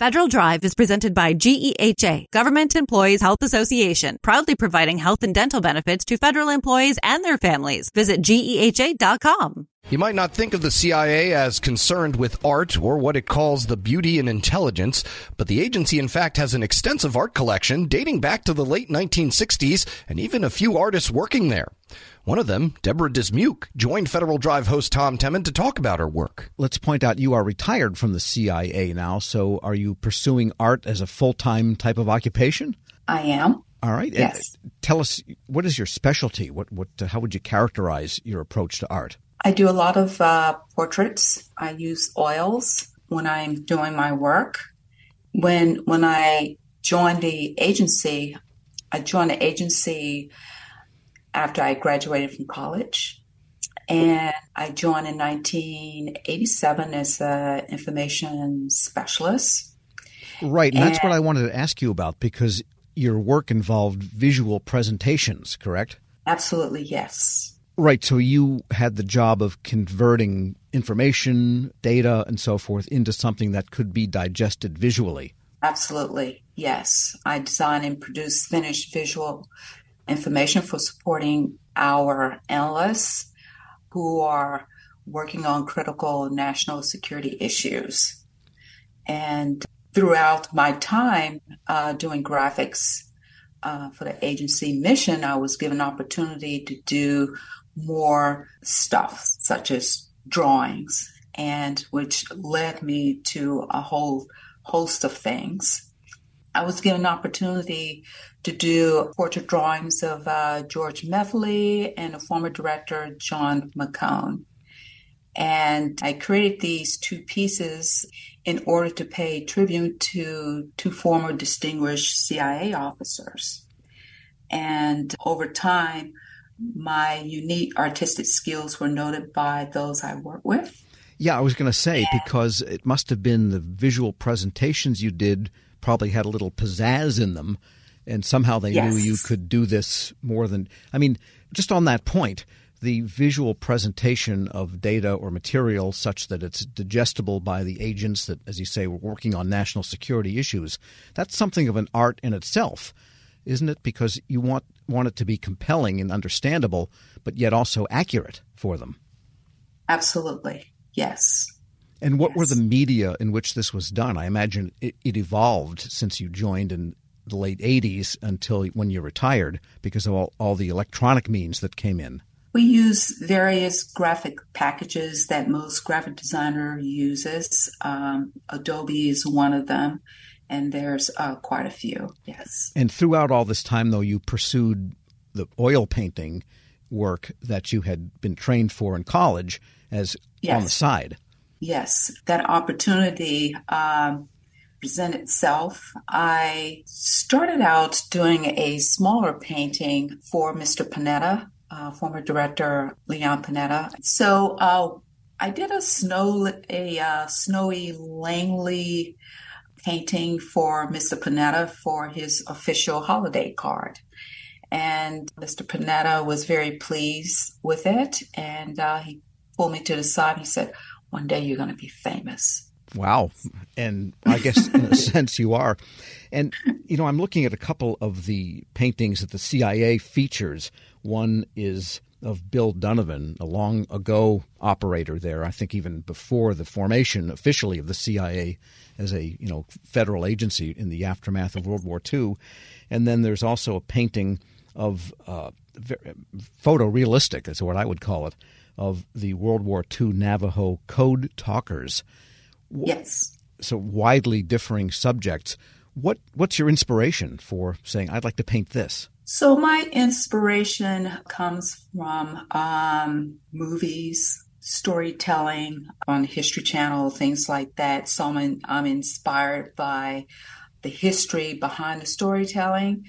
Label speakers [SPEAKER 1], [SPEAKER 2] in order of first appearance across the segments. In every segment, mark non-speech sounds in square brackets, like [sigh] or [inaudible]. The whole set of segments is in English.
[SPEAKER 1] Federal Drive is presented by GEHA, Government Employees Health Association, proudly providing health and dental benefits to federal employees and their families. Visit GEHA.com.
[SPEAKER 2] You might not think of the CIA as concerned with art or what it calls the beauty and intelligence, but the agency in fact has an extensive art collection dating back to the late 1960s and even a few artists working there. One of them, Deborah Dismuke, joined Federal Drive host Tom Temin to talk about her work.
[SPEAKER 3] Let's point out you are retired from the CIA now, so are you pursuing art as a full time type of occupation?
[SPEAKER 4] I am.
[SPEAKER 3] All right.
[SPEAKER 4] Yes.
[SPEAKER 3] And tell us, what is your specialty? What, what, uh, how would you characterize your approach to art?
[SPEAKER 4] I do a lot of uh, portraits. I use oils when I'm doing my work. When when I joined the agency, I joined the agency after I graduated from college. And I joined in 1987 as an information specialist.
[SPEAKER 3] Right. And, and that's what I wanted to ask you about because your work involved visual presentations, correct?
[SPEAKER 4] Absolutely, yes.
[SPEAKER 3] Right. So you had the job of converting information, data, and so forth into something that could be digested visually.
[SPEAKER 4] Absolutely, yes. I design and produce finished visual information for supporting our analysts who are working on critical national security issues. And throughout my time uh, doing graphics uh, for the agency mission, I was given opportunity to do more stuff, such as drawings, and which led me to a whole host of things. I was given opportunity to do portrait drawings of uh, George Methley and a former director, John McCone. And I created these two pieces in order to pay tribute to two former distinguished CIA officers. And over time, my unique artistic skills were noted by those I work with.
[SPEAKER 3] Yeah, I was going to say, because it must have been the visual presentations you did probably had a little pizzazz in them, and somehow they yes. knew you could do this more than. I mean, just on that point, the visual presentation of data or material such that it's digestible by the agents that, as you say, were working on national security issues, that's something of an art in itself, isn't it? Because you want want it to be compelling and understandable, but yet also accurate for them.
[SPEAKER 4] Absolutely, yes.
[SPEAKER 3] And what
[SPEAKER 4] yes.
[SPEAKER 3] were the media in which this was done? I imagine it, it, evolved since you joined in the late 80s until when you retired because of all, all the electronic means that came in.
[SPEAKER 4] We use various graphic packages that most graphic designer uses. Um, Adobe is one of them, and there's uh, quite a few, yes.
[SPEAKER 3] And throughout all this time, though, you pursued the oil painting work that you had been trained for in college as yes. on the side
[SPEAKER 4] yes, that opportunity um, presented itself. I started out doing a smaller painting for Mr. Panetta, uh, former director Leon Panetta. So uh, I did a snow a uh, snowy Langley painting for Mr. Panetta for his official holiday card. And Mr. Panetta was very pleased with it, and uh, he pulled me to the side. And He said, one day you're going to be famous.
[SPEAKER 3] Wow. And I guess in a [laughs] sense you are. And, you know, I'm looking at a couple of the paintings that the CIA features. One is of Bill Donovan, a long ago operator there, I think even before the formation officially of the CIA as a, you know, federal agency in the aftermath of World War II. And then there's also a painting of uh, photorealistic, is what I would call it, of the World War II Navajo code talkers.
[SPEAKER 4] Yes.
[SPEAKER 3] So widely differing subjects. What what's your inspiration for saying I'd like to paint this?
[SPEAKER 4] So my inspiration comes from um, movies, storytelling on History Channel, things like that. So I'm, I'm inspired by the history behind the storytelling,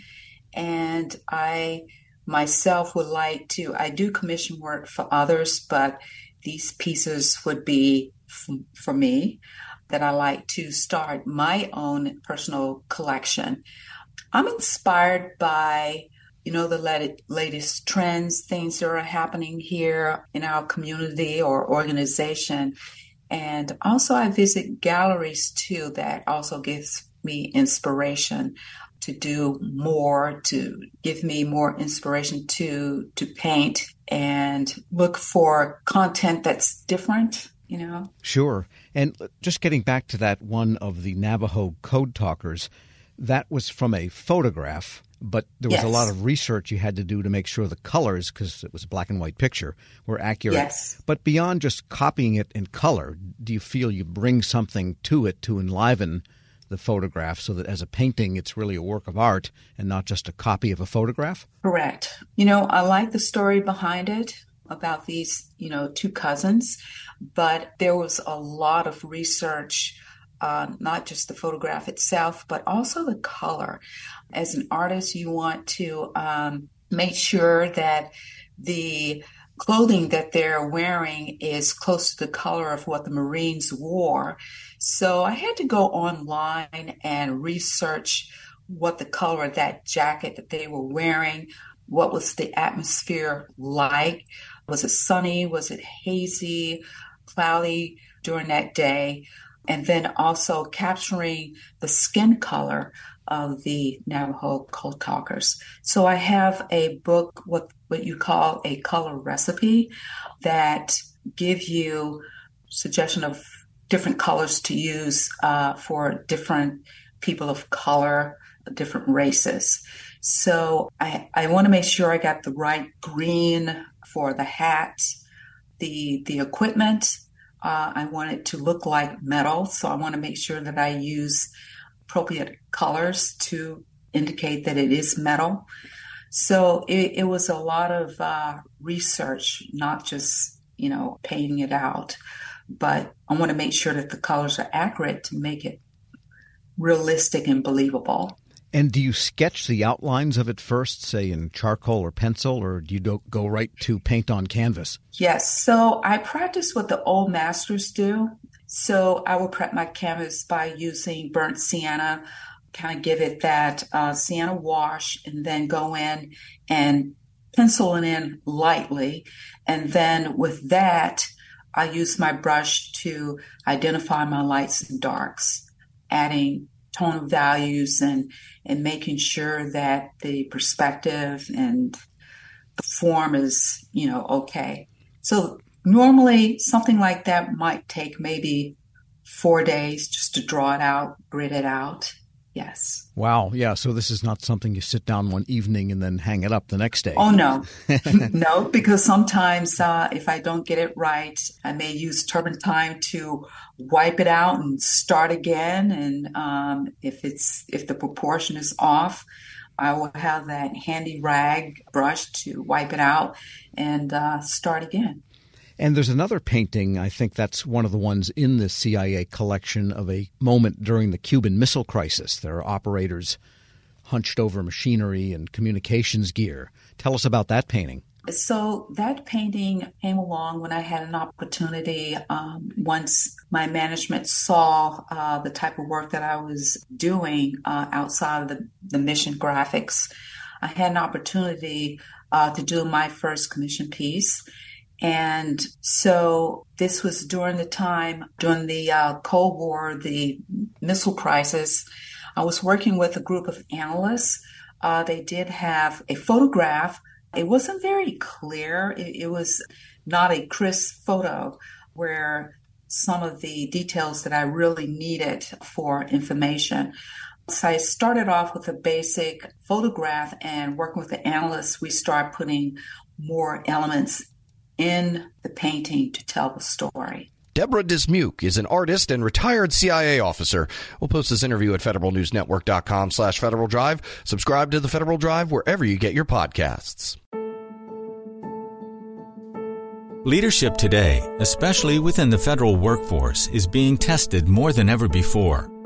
[SPEAKER 4] and I myself would like to, I do commission work for others, but these pieces would be for me that I like to start my own personal collection. I'm inspired by, you know, the latest trends, things that are happening here in our community or organization. And also, I visit galleries too that also gives me inspiration to do more, to give me more inspiration to to paint and look for content that's different, you know.
[SPEAKER 3] Sure. And just getting back to that one of the Navajo code talkers, that was from a photograph but there was yes. a lot of research you had to do to make sure the colors, because it was a black and white picture, were accurate.
[SPEAKER 4] Yes.
[SPEAKER 3] But beyond just copying it in color, do you feel you bring something to it to enliven the photograph so that as a painting, it's really a work of art and not just a copy of a photograph?
[SPEAKER 4] Correct. You know, I like the story behind it about these, you know, two cousins, but there was a lot of research uh, not just the photograph itself, but also the color. As an artist, you want to um, make sure that the clothing that they're wearing is close to the color of what the Marines wore. So I had to go online and research what the color of that jacket that they were wearing, what was the atmosphere like? Was it sunny? Was it hazy, cloudy during that day? and then also capturing the skin color of the Navajo code talkers. So I have a book, what, what you call a color recipe that give you suggestion of different colors to use uh, for different people of color, different races. So I, I want to make sure I got the right green for the hat, the the equipment, uh, I want it to look like metal, so I want to make sure that I use appropriate colors to indicate that it is metal. So it, it was a lot of uh, research, not just you know painting it out, but I want to make sure that the colors are accurate to make it realistic and believable.
[SPEAKER 3] And do you sketch the outlines of it first, say in charcoal or pencil, or do you go right to paint on canvas?
[SPEAKER 4] Yes. So I practice what the old masters do. So I will prep my canvas by using burnt sienna, kind of give it that uh, sienna wash, and then go in and pencil it in lightly. And then with that, I use my brush to identify my lights and darks, adding tone of values and and making sure that the perspective and the form is you know okay. So normally something like that might take maybe four days just to draw it out grid it out Yes.
[SPEAKER 3] Wow. Yeah. So this is not something you sit down one evening and then hang it up the next day.
[SPEAKER 4] Oh, no. [laughs] no, because sometimes uh, if I don't get it right, I may use turpentine time to wipe it out and start again. And um, if it's if the proportion is off, I will have that handy rag brush to wipe it out and uh, start again.
[SPEAKER 3] And there's another painting, I think that's one of the ones in the CIA collection of a moment during the Cuban Missile Crisis. There are operators hunched over machinery and communications gear. Tell us about that painting.
[SPEAKER 4] So that painting came along when I had an opportunity. Um, once my management saw uh, the type of work that I was doing uh, outside of the, the mission graphics, I had an opportunity uh, to do my first commission piece. And so this was during the time, during the uh, Cold War, the missile crisis. I was working with a group of analysts. Uh, they did have a photograph. It wasn't very clear. It, it was not a crisp photo where some of the details that I really needed for information. So I started off with a basic photograph and working with the analysts, we start putting more elements in the painting to tell the story.
[SPEAKER 2] Deborah Dismuke is an artist and retired CIA officer. We'll post this interview at federalnewsnetwork.com slash Federal Drive. Subscribe to the Federal Drive wherever you get your podcasts.
[SPEAKER 5] Leadership today, especially within the federal workforce, is being tested more than ever before.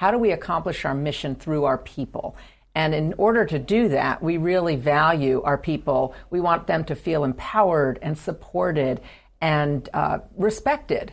[SPEAKER 6] how do we accomplish our mission through our people. And in order to do that, we really value our people. We want them to feel empowered and supported and uh, respected